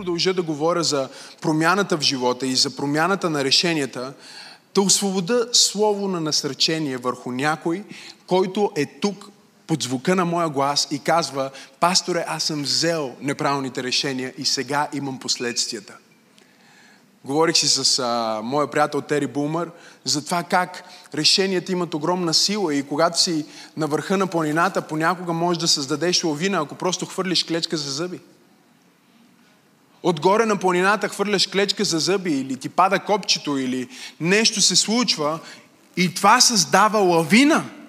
продължа да говоря за промяната в живота и за промяната на решенията, да освобода слово на насречение върху някой, който е тук под звука на моя глас и казва, пасторе, аз съм взел неправилните решения и сега имам последствията. Говорих си с а, моя приятел Тери Бумър за това как решенията имат огромна сила и когато си на върха на планината, понякога можеш да създадеш лавина, ако просто хвърлиш клечка за зъби. Отгоре на планината хвърляш клечка за зъби или ти пада копчето или нещо се случва и това създава лавина –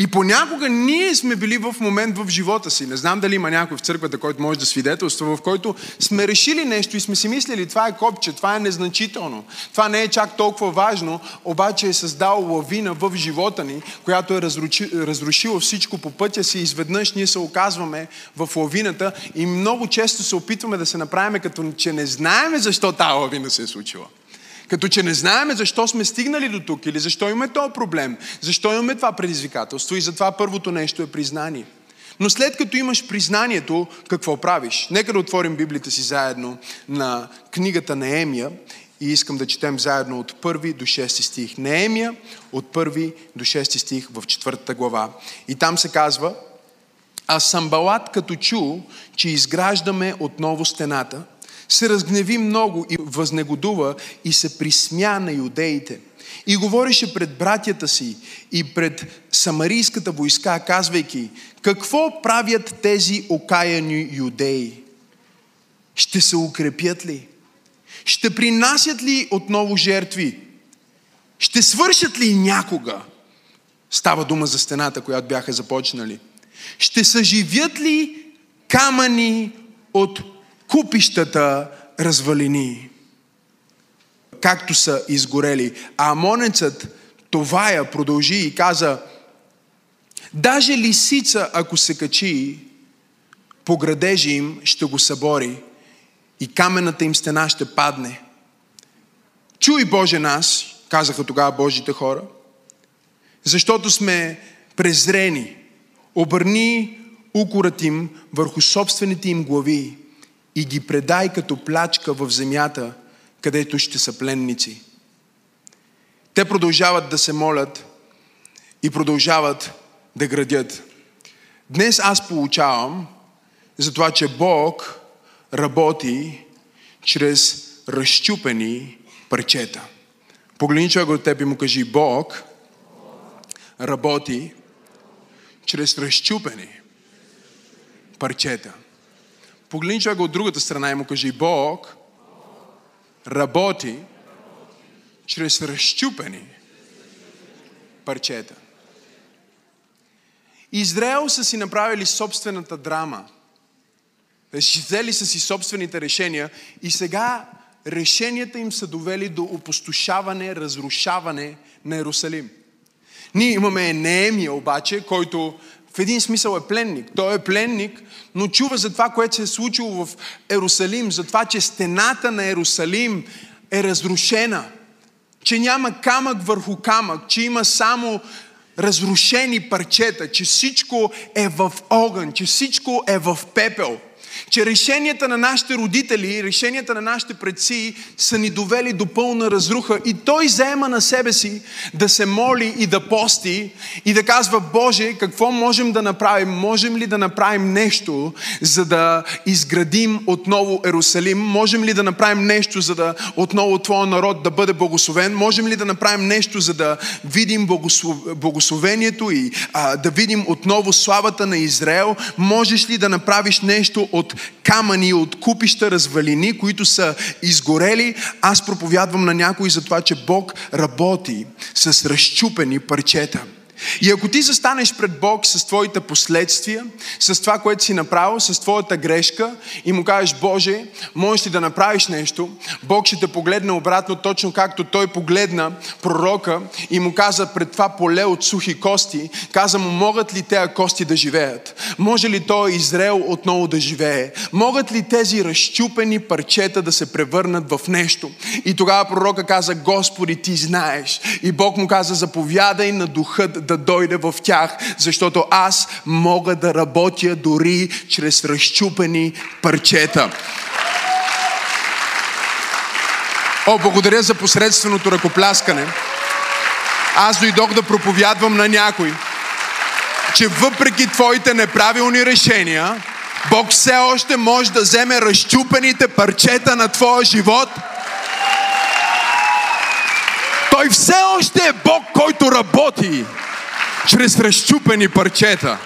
и понякога ние сме били в момент в живота си. Не знам дали има някой в църквата, който може да свидетелства, в който сме решили нещо и сме си мислили, това е копче, това е незначително, това не е чак толкова важно, обаче е създал лавина в живота ни, която е разруши, разрушила всичко по пътя си. Изведнъж ние се оказваме в лавината и много често се опитваме да се направим като че не знаеме защо тази лавина се е случила. Като че не знаеме защо сме стигнали до тук или защо имаме този проблем, защо имаме това предизвикателство и затова първото нещо е признание. Но след като имаш признанието, какво правиш? Нека да отворим Библията си заедно на книгата на Емия и искам да четем заедно от 1 до 6 стих. Неемия от 1 до 6 стих в 4 глава. И там се казва, а Самбалат като чу, че изграждаме отново стената – се разгневи много и възнегодува и се присмя на юдеите. И говореше пред братята си и пред самарийската войска, казвайки, какво правят тези окаяни юдеи? Ще се укрепят ли? Ще принасят ли отново жертви? Ще свършат ли някога? Става дума за стената, която бяха започнали. Ще съживят ли камъни от купищата развалини, както са изгорели. А амонецът Товая продължи и каза, даже лисица, ако се качи по градежи им, ще го събори и камената им стена ще падне. Чуй Боже нас, казаха тогава Божите хора, защото сме презрени. Обърни укорът им върху собствените им глави и ги предай като плячка в земята, където ще са пленници. Те продължават да се молят и продължават да градят. Днес аз получавам за това, че Бог работи чрез разчупени парчета. Погледни човек от теб и му кажи, Бог работи чрез разчупени парчета. Погледни човека от другата страна и му кажи, Бог работи чрез разчупени парчета. Израел са си направили собствената драма. Взели са си собствените решения и сега решенията им са довели до опустошаване, разрушаване на Иерусалим. Ние имаме Неемия обаче, който един смисъл е пленник. Той е пленник, но чува за това, което се е случило в Ерусалим, за това, че стената на Ерусалим е разрушена, че няма камък върху камък, че има само разрушени парчета, че всичко е в огън, че всичко е в пепел – че решенията на нашите родители, решенията на нашите предци са ни довели до пълна разруха и той заема на себе си да се моли и да пости и да казва, Боже, какво можем да направим? Можем ли да направим нещо, за да изградим отново Ерусалим? Можем ли да направим нещо, за да отново Твоя народ да бъде благословен? Можем ли да направим нещо, за да видим благословението и а, да видим отново славата на Израел? Можеш ли да направиш нещо от камъни, от купища развалини, които са изгорели. Аз проповядвам на някой за това, че Бог работи с разчупени парчета. И ако ти застанеш пред Бог с твоите последствия, с това, което си направил, с твоята грешка и му кажеш, Боже, можеш ли да направиш нещо, Бог ще те погледне обратно, точно както той погледна пророка и му каза пред това поле от сухи кости, каза му, могат ли тези кости да живеят? Може ли той Израел отново да живее? Могат ли тези разчупени парчета да се превърнат в нещо? И тогава пророка каза, Господи, ти знаеш. И Бог му каза, заповядай на духът да дойде в тях, защото аз мога да работя дори чрез разчупени парчета. О, благодаря за посредственото ръкопляскане. Аз дойдох да проповядвам на някой, че въпреки твоите неправилни решения, Бог все още може да вземе разчупените парчета на твоя живот. Той все още е Бог, който работи чрез разчупени парчета.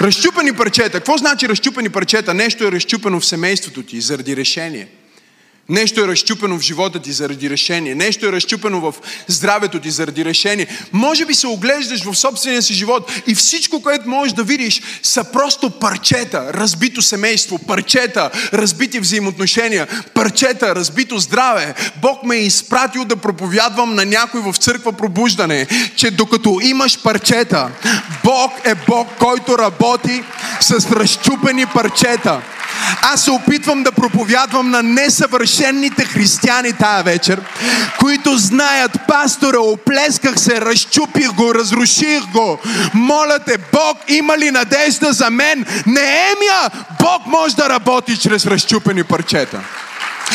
Разчупени парчета. Какво значи разчупени парчета? Нещо е разчупено в семейството ти заради решение. Нещо е разчупено в живота ти заради решение. Нещо е разчупено в здравето ти заради решение. Може би се оглеждаш в собствения си живот и всичко, което можеш да видиш, са просто парчета, разбито семейство, парчета, разбити взаимоотношения, парчета, разбито здраве. Бог ме е изпратил да проповядвам на някой в църква пробуждане, че докато имаш парчета, Бог е Бог, който работи с разчупени парчета. Аз се опитвам да проповядвам на несъвършенните християни тая вечер, които знаят, пасторе, оплесках се, разчупих го, разруших го. Моля те, Бог има ли надежда за мен? Не емия, Бог може да работи чрез разчупени парчета.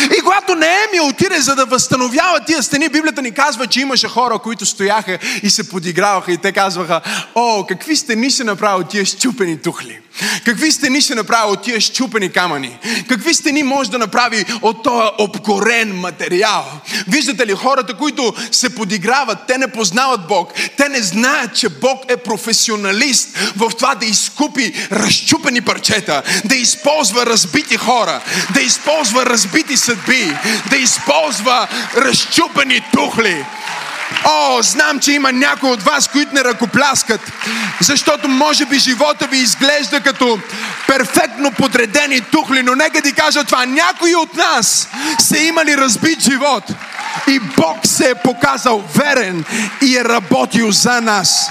И когато Нееми отиде за да възстановява тия стени, Библията ни казва, че имаше хора, които стояха и се подиграваха и те казваха, о, какви стени ще направи от тия щупени тухли? Какви стени ще направи от тия щупени камъни? Какви стени може да направи от този обгорен материал? Виждате ли, хората, които се подиграват, те не познават Бог. Те не знаят, че Бог е професионалист в това да изкупи разчупени парчета, да използва разбити хора, да използва разбити съдби, да използва разчупени тухли. О, знам, че има някои от вас, които не ръкопляскат, защото може би живота ви изглежда като перфектно подредени тухли, но нека ти кажа това. Някои от нас са имали разбит живот и Бог се е показал верен и е работил за нас,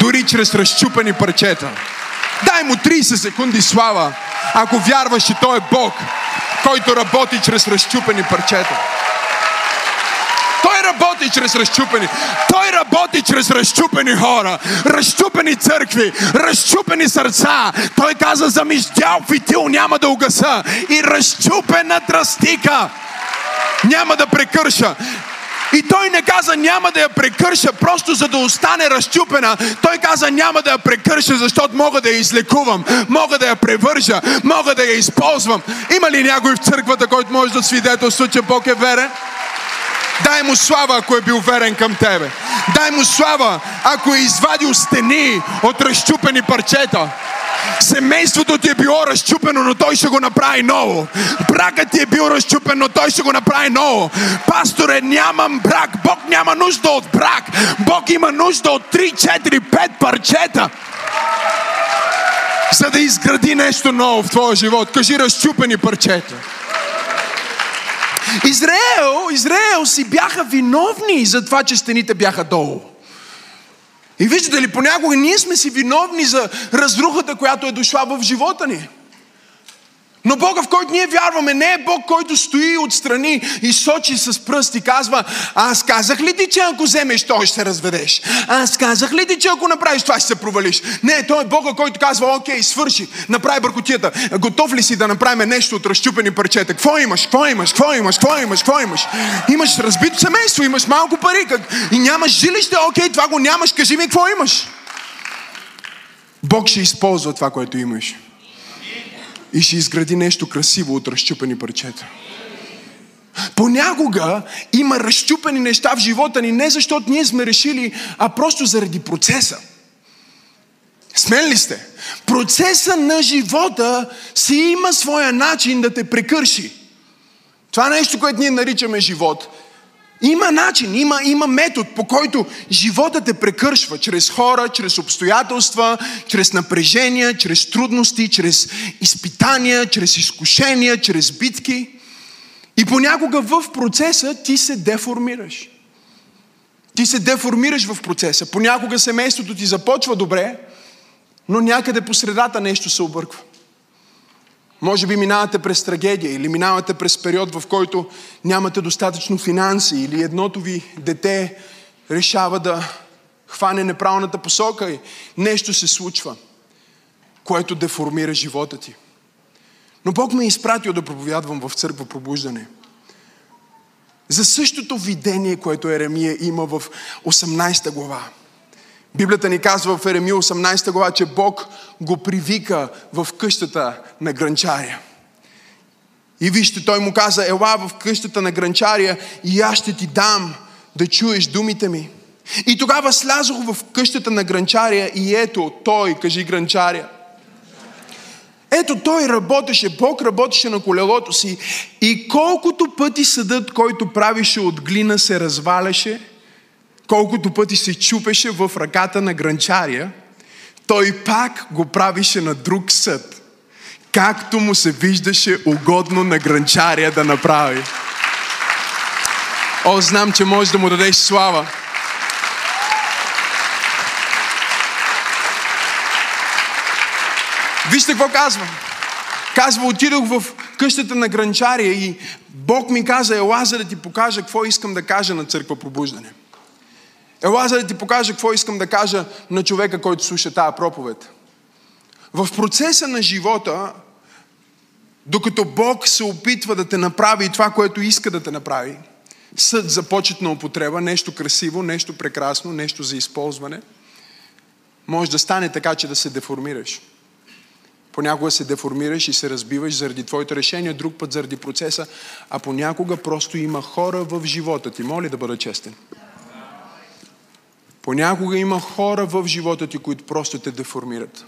дори чрез разчупени парчета. Дай му 30 секунди слава, ако вярваш, че Той е Бог който работи чрез разчупени парчета. Той работи чрез разчупени. Той работи чрез разчупени хора, разчупени църкви, разчупени сърца. Той каза за миждял фитил няма да угаса и разчупена тръстика няма да прекърша. И той не каза няма да я прекърша просто за да остане разчупена. Той каза няма да я прекърша, защото мога да я излекувам, мога да я превържа, мога да я използвам. Има ли някой в църквата, който може да свидетелства, че Бог е верен? Дай му слава, ако е бил верен към тебе. Дай му слава, ако е извадил стени от разчупени парчета. Семейството ти е било разчупено, но той ще го направи ново. Бракът ти е бил разчупен, но той ще го направи ново. Пасторе, нямам брак. Бог няма нужда от брак. Бог има нужда от 3, 4, 5 парчета за да изгради нещо ново в твоя живот. Кажи разчупени парчета. Израел, Израел си бяха виновни за това, че стените бяха долу. И виждате ли, понякога ние сме си виновни за разрухата, която е дошла в живота ни. Но Бога, в който ние вярваме, не е Бог, който стои отстрани и сочи с пръст и казва, аз казах ли ти, че ако вземеш, той ще се разведеш? Аз казах ли ти, че ако направиш това, ще се провалиш? Не, той е Бога, който казва, окей, свърши, направи бъркотията. Готов ли си да направим нещо от разчупени парчета? Какво имаш? Какво имаш? Какво имаш? Какво имаш? Какво имаш? Имаш разбито семейство, имаш малко пари как... и нямаш жилище, окей, това го нямаш, кажи ми какво имаш. Бог ще използва това, което имаш и ще изгради нещо красиво от разчупени парчета. Понякога има разчупени неща в живота ни, не защото ние сме решили, а просто заради процеса. Смен ли сте? Процеса на живота си има своя начин да те прекърши. Това нещо, което ние наричаме живот, има начин, има, има метод, по който живота те прекършва чрез хора, чрез обстоятелства, чрез напрежения, чрез трудности, чрез изпитания, чрез изкушения, чрез битки. И понякога в процеса ти се деформираш. Ти се деформираш в процеса. Понякога семейството ти започва добре, но някъде по средата нещо се обърква. Може би минавате през трагедия или минавате през период, в който нямате достатъчно финанси или едното ви дете решава да хване неправилната посока и нещо се случва, което деформира живота ти. Но Бог ме е изпратил да проповядвам в църква пробуждане. За същото видение, което Еремия има в 18 глава. Библията ни казва в Еремия 18 глава, че Бог го привика в къщата на гранчаря. И вижте, той му каза, ела в къщата на гранчария и аз ще ти дам да чуеш думите ми. И тогава слязох в къщата на гранчария и ето той, кажи гранчария. Ето той работеше, Бог работеше на колелото си и колкото пъти съдът, който правише от глина, се разваляше, колкото пъти се чупеше в ръката на гранчария, той пак го правише на друг съд, както му се виждаше угодно на гранчария да направи. О, знам, че можеш да му дадеш слава. Вижте какво казва. Казва, отидох в къщата на гранчария и Бог ми каза, ела за да ти покажа какво искам да кажа на църква пробуждане. Ела за да ти покажа какво искам да кажа на човека, който слуша тази проповед. В процеса на живота, докато Бог се опитва да те направи това, което иска да те направи, съд за почетна употреба, нещо красиво, нещо прекрасно, нещо за използване, може да стане така, че да се деформираш. Понякога се деформираш и се разбиваш заради твоите решения, друг път заради процеса, а понякога просто има хора в живота ти. Моля да бъда честен. Понякога има хора в живота ти, които просто те деформират.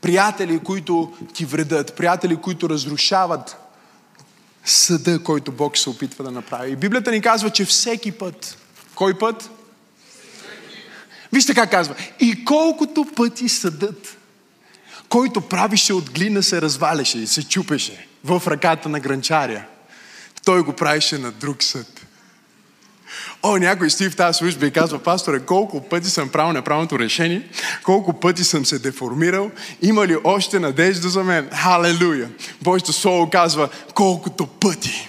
Приятели, които ти вредят, приятели, които разрушават съда, който Бог се опитва да направи. И Библията ни казва, че всеки път, кой път? Вижте как казва. И колкото пъти съдът, който правише от глина, се разваляше и се чупеше в ръката на гранчаря, той го правише на друг съд. О, някой стои в тази служба и казва, пасторе, колко пъти съм правил неправилното решение, колко пъти съм се деформирал, има ли още надежда за мен? Халелуя! Божието Слово казва, колкото пъти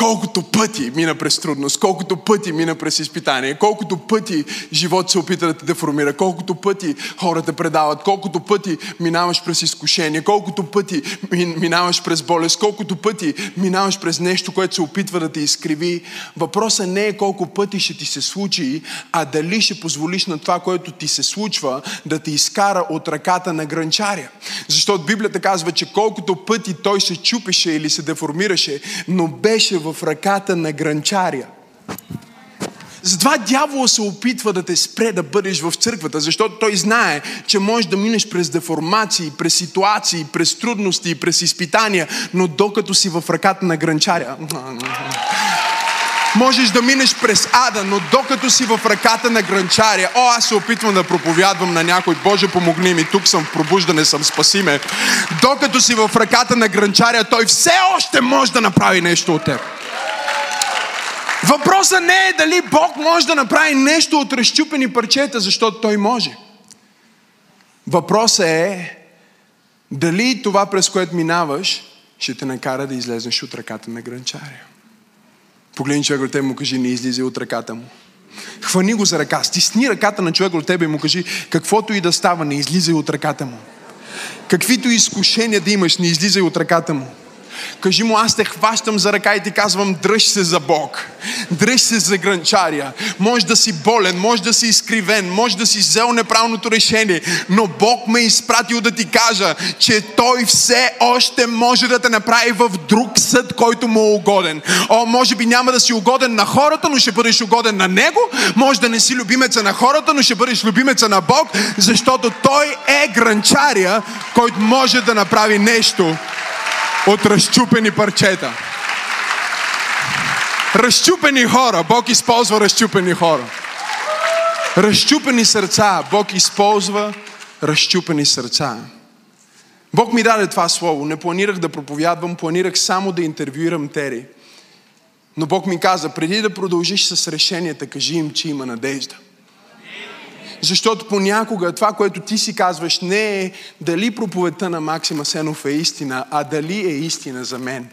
колкото пъти мина през трудност, колкото пъти мина през изпитание, колкото пъти живот се опита да те деформира, колкото пъти хората предават, колкото пъти минаваш през изкушение, колкото пъти минаваш през болест, колкото пъти минаваш през нещо, което се опитва да те изкриви. Въпросът не е колко пъти ще ти се случи, а дали ще позволиш на това, което ти се случва, да те изкара от ръката на гранчаря. Защото Библията казва, че колкото пъти той се чупеше или се деформираше, но беше в в ръката на гранчаря. Затова дявола се опитва да те спре да бъдеш в църквата, защото той знае, че можеш да минеш през деформации, през ситуации, през трудности, през изпитания, но докато си в ръката на гранчаря. Можеш да минеш през ада, но докато си в ръката на гранчаря, о, аз се опитвам да проповядвам на някой, Боже помогни ми, тук съм в пробуждане, съм спаси ме. Докато си в ръката на гранчаря, той все още може да направи нещо от теб. Въпросът не е дали Бог може да направи нещо от разчупени парчета, защото Той може. Въпросът е дали това, през което минаваш, ще те накара да излезеш от ръката на гранчаря. Погледни човек от тебе му кажи, не излизай от ръката му. Хвани го за ръка, стисни ръката на човек от тебе и му кажи, каквото и да става, не излизай от ръката му. Каквито изкушения да имаш, не излизай от ръката му. Кажи му, аз те хващам за ръка и ти казвам, дръж се за Бог. Дръж се за гранчария. Може да си болен, може да си изкривен, може да си взел неправилното решение, но Бог ме е изпратил да ти кажа, че Той все още може да те направи в друг съд, който му е угоден. О, може би няма да си угоден на хората, но ще бъдеш угоден на Него. Може да не си любимеца на хората, но ще бъдеш любимеца на Бог, защото Той е гранчария, който може да направи нещо от разчупени парчета. Разчупени хора. Бог използва разчупени хора. Разчупени сърца. Бог използва разчупени сърца. Бог ми даде това слово. Не планирах да проповядвам, планирах само да интервюирам Тери. Но Бог ми каза, преди да продължиш с решенията, кажи им, че има надежда. Защото понякога това, което ти си казваш, не е дали проповедта на Максима Сенов е истина, а дали е истина за мен.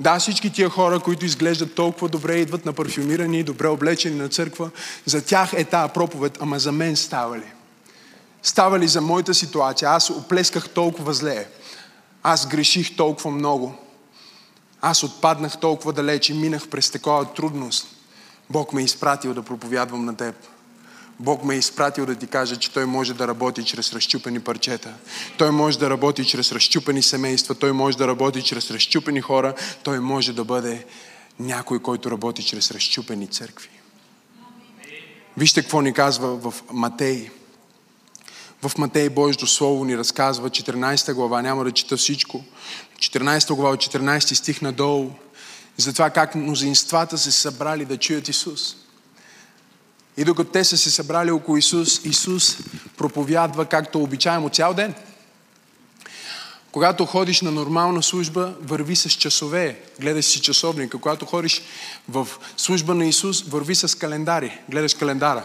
Да, всички тия хора, които изглеждат толкова добре, идват на парфюмирани, добре облечени на църква, за тях е тази проповед, ама за мен става ли? Става ли за моята ситуация? Аз оплесках толкова зле. Аз греших толкова много. Аз отпаднах толкова далеч и минах през такова трудност. Бог ме е изпратил да проповядвам на теб. Бог ме е изпратил да ти каже, че Той може да работи чрез разчупени парчета. Той може да работи чрез разчупени семейства. Той може да работи чрез разчупени хора. Той може да бъде някой, който работи чрез разчупени църкви. Вижте какво ни казва в Матей. В Матей Божието Слово ни разказва 14 глава, няма да чета всичко. 14 глава, 14 стих надолу, за това как мнозинствата се събрали да чуят Исус. И докато те са се събрали около Исус, Исус проповядва както обичаемо цял ден. Когато ходиш на нормална служба, върви с часове, гледаш си часовника. Когато ходиш в служба на Исус, върви с календари, гледаш календара.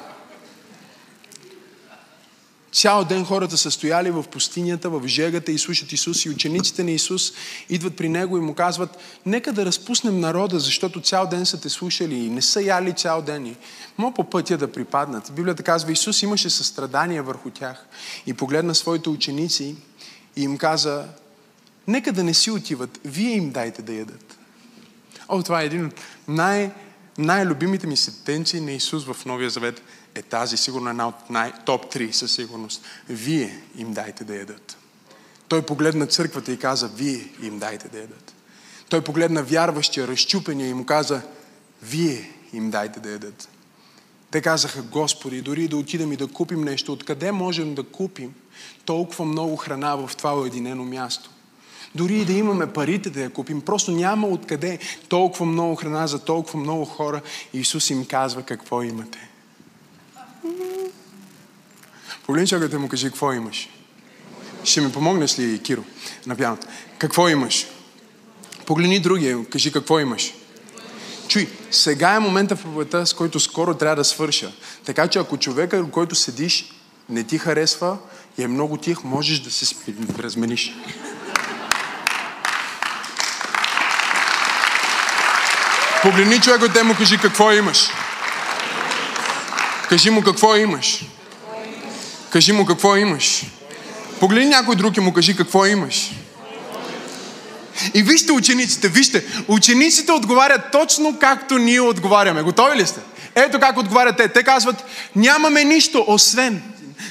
Цял ден хората са стояли в пустинята, в жегата и слушат Исус и учениците на Исус идват при Него и му казват, нека да разпуснем народа, защото цял ден са те слушали и не са яли цял ден и мога по пътя да припаднат. Библията казва, Исус имаше състрадание върху тях и погледна своите ученици и им каза, нека да не си отиват, вие им дайте да ядат. О, това е един от най- най-любимите ми сентенции на Исус в Новия Завет – е тази, сигурно една от най- топ 3 със сигурност. Вие им дайте да ядат. Той погледна църквата и каза, вие им дайте да ядат. Той погледна вярващия, разчупения и му каза, вие им дайте да ядат. Те казаха, Господи, дори да отидем и да купим нещо, откъде можем да купим толкова много храна в това уединено място? Дори и да имаме парите да я купим, просто няма откъде толкова много храна за толкова много хора. Исус им казва какво имате. Погледни човекът му кажи какво имаш. Ще ми помогнеш ли, Киро, на пяното? Какво имаш? Погледни другия, кажи какво имаш. Чуй, сега е момента в проповедта, с който скоро трябва да свърша. Така че ако човека, който седиш, не ти харесва и е много тих, можеш да се размениш. Погледни човека, те му кажи какво имаш. Кажи му какво имаш. Кажи му какво имаш. Погледни някой друг и му кажи какво имаш. И вижте учениците, вижте, учениците отговарят точно както ние отговаряме. Готови ли сте? Ето как отговарят те. Те казват, нямаме нищо, освен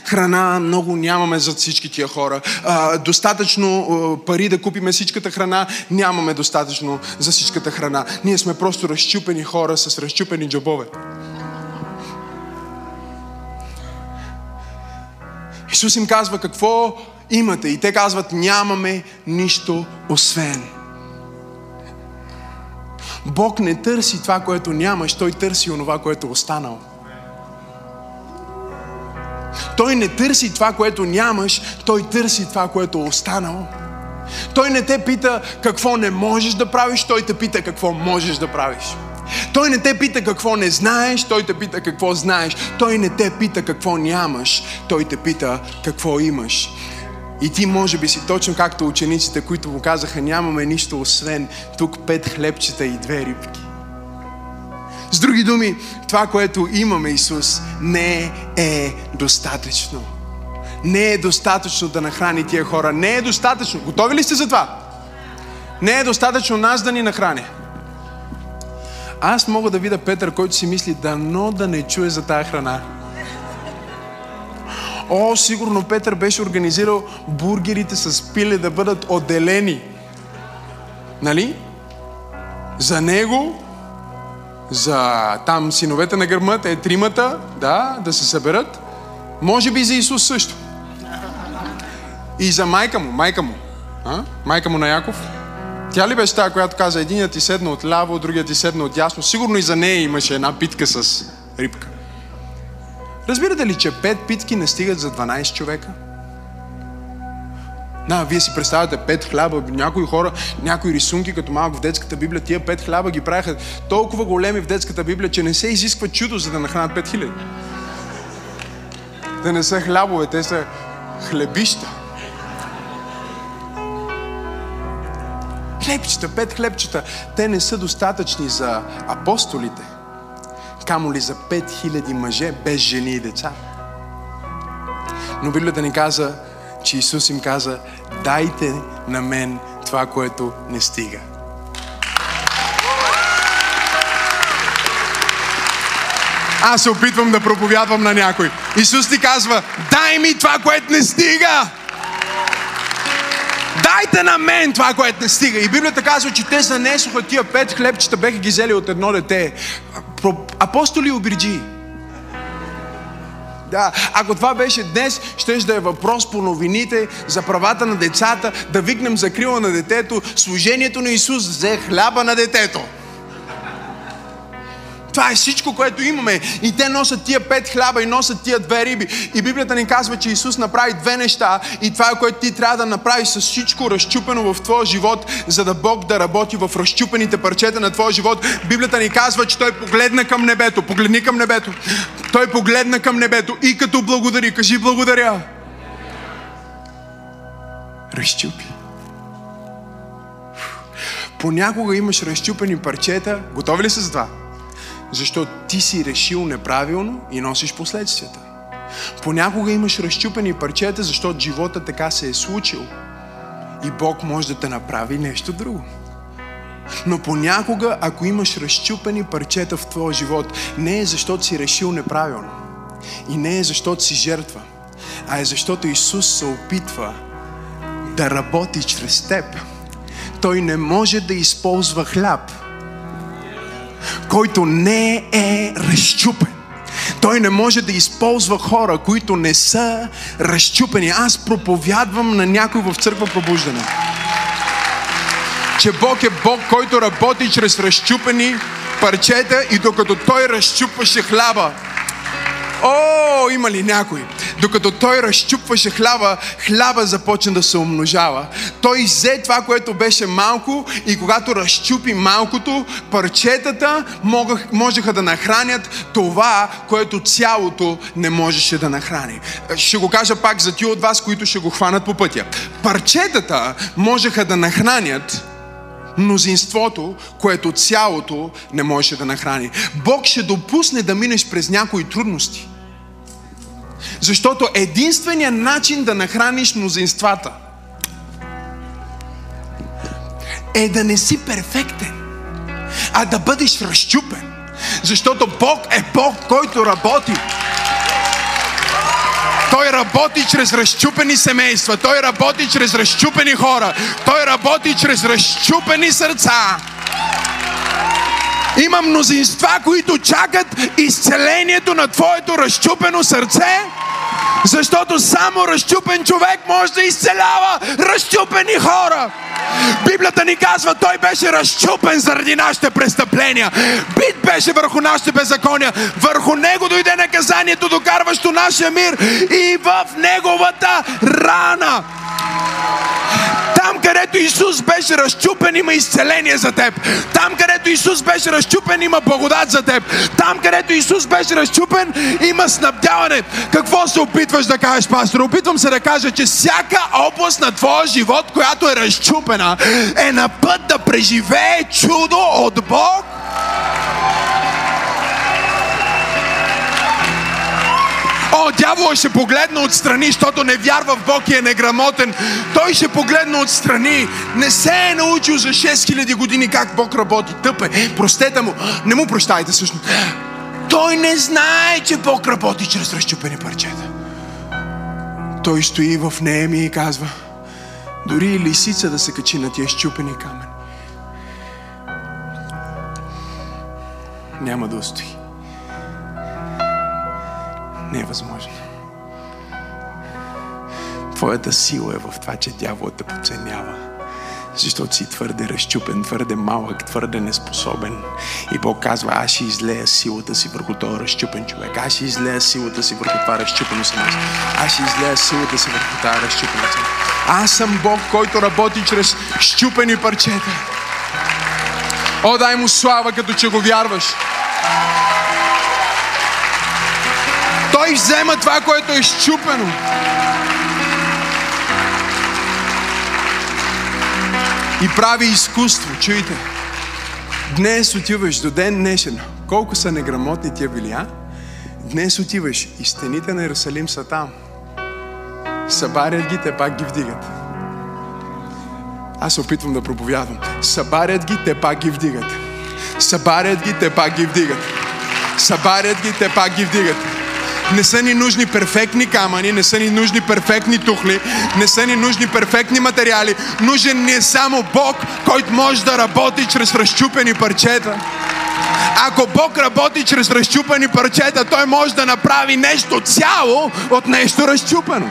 храна много нямаме за всички тия хора. А, достатъчно а, пари да купиме всичката храна, нямаме достатъчно за всичката храна. Ние сме просто разчупени хора с разчупени джобове. Исус им казва какво имате и те казват нямаме нищо освен. Бог не търси това, което нямаш, Той търси онова, което е останало. Той не търси това, което нямаш, Той търси това, което е останало. Той не те пита какво не можеш да правиш, Той те пита какво можеш да правиш. Той не те пита какво не знаеш, той те пита какво знаеш. Той не те пита какво нямаш, той те пита какво имаш. И ти може би си точно както учениците, които му казаха, нямаме нищо освен тук пет хлебчета и две рибки. С други думи, това, което имаме Исус, не е достатъчно. Не е достатъчно да нахрани тия хора. Не е достатъчно. Готови ли сте за това? Не е достатъчно нас да ни нахрани. Аз мога да видя Петър, който си мисли, дано да не чуе за тая храна. О, сигурно Петър беше организирал бургерите с пиле да бъдат отделени. Нали? За него, за там синовете на гърма, те тримата, да, да се съберат. Може би за Исус също. И за майка му, майка му. А? Майка му на Яков. Тя ли беше тази, която каза, единият ти седна от ляво, другият ти седна от ясно? Сигурно и за нея имаше една питка с рибка. Разбирате ли, че пет питки не стигат за 12 човека? Да, вие си представяте пет хляба, някои хора, някои рисунки, като малко в детската Библия, тия пет хляба ги правяха толкова големи в детската Библия, че не се изисква чудо, за да нахранят пет хиляди. Да не са хлябове, те са хлебища. Хлебчета, пет хлебчета, те не са достатъчни за апостолите, камо ли за пет хиляди мъже без жени и деца. Но Библията ни каза, че Исус им каза, дайте на мен това, което не стига. Аз се опитвам да проповядвам на някой. Исус ти казва, дай ми това, което не стига. Дайте на мен това, което не стига. И Библията казва, че те занесоха тия пет хлебчета, беха ги взели от едно дете. Апостоли обриджи. Да, ако това беше днес, ще да е въпрос по новините за правата на децата, да викнем закрила на детето, служението на Исус взе хляба на детето. Това е всичко, което имаме. И те носят тия пет хляба и носят тия две риби. И Библията ни казва, че Исус направи две неща и това е което ти трябва да направиш с всичко разчупено в твоя живот, за да Бог да работи в разчупените парчета на твоя живот. Библията ни казва, че Той погледна към небето. Погледни към небето. Той погледна към небето и като благодари, кажи благодаря. Разчупи. Понякога имаш разчупени парчета. Готови ли са за това? Защото ти си решил неправилно и носиш последствията. Понякога имаш разчупени парчета, защото живота така се е случил. И Бог може да те направи нещо друго. Но понякога, ако имаш разчупени парчета в твоя живот, не е защото си решил неправилно. И не е защото си жертва. А е защото Исус се опитва да работи чрез теб. Той не може да използва хляб – който не е разчупен. Той не може да използва хора, които не са разчупени. Аз проповядвам на някой в църква пробуждане. Че Бог е Бог, който работи чрез разчупени парчета и докато Той разчупваше хляба, Има ли някой? Докато той разчупваше хляба, хляба започна да се умножава. Той взе това, което беше малко и когато разчупи малкото, парчетата можеха да нахранят това, което цялото не можеше да нахрани. Ще го кажа пак за ти от вас, които ще го хванат по пътя. Парчетата можеха да нахранят мнозинството, което цялото не можеше да нахрани. Бог ще допусне да минеш през някои трудности. Защото единственият начин да нахраниш мнозинствата е да не си перфектен, а да бъдеш разчупен. Защото Бог е Бог, който работи. Той работи чрез разчупени семейства. Той работи чрез разчупени хора. Той работи чрез разчупени сърца. Има мнозинства, които чакат изцелението на твоето разчупено сърце, защото само разчупен човек може да изцелява разчупени хора. Библията ни казва, той беше разчупен заради нашите престъпления. Бит беше върху нашите беззакония. Върху него дойде наказанието, докарващо нашия мир и в неговата рана. Където Исус беше разчупен, има изцеление за теб. Там, където Исус беше разчупен, има благодат за теб. Там, където Исус беше разчупен, има снабдяване. Какво се опитваш да кажеш, пастор? Опитвам се да кажа, че всяка област на твоя живот, която е разчупена, е на път да преживее чудо от Бог О, дявола ще погледне отстрани, защото не вярва в Бог и е неграмотен. Той ще погледне отстрани. Не се е научил за 6000 години как Бог работи. Тъпе. Простете му. Не му прощайте всъщност. Той не знае, че Бог работи чрез разчупени парчета. Той стои в Неемия и казва, дори и лисица да се качи на тия щупени камъни. Няма да устои не е възможно. Твоята сила е в това, че дяволът те подценява. Защото си твърде разчупен, твърде малък, твърде неспособен. И Бог казва, аз ще излея силата си върху този разчупен човек. Аз ще излея силата си върху това разчупено семейство. Аз ще излея силата си върху тази разчупена семейство. Аз съм Бог, който работи чрез щупени парчета. О, дай му слава, като че го вярваш. Той взема това, което е щупено. и прави изкуство. Чуйте. Днес отиваш до ден днешен. Колко са неграмотни тия били, а? Днес отиваш и стените на Иерусалим са там. Събарят ги, те пак ги вдигат. Аз се опитвам да проповядвам. Събарят ги, те пак ги вдигат. Събарят ги, те пак ги вдигат. Събарят ги, те пак ги вдигат. Не са ни нужни перфектни камъни, не са ни нужни перфектни тухли, не са ни нужни перфектни материали. Нужен ни е само Бог, който може да работи чрез разчупени парчета. Ако Бог работи чрез разчупени парчета, Той може да направи нещо цяло от нещо разчупено.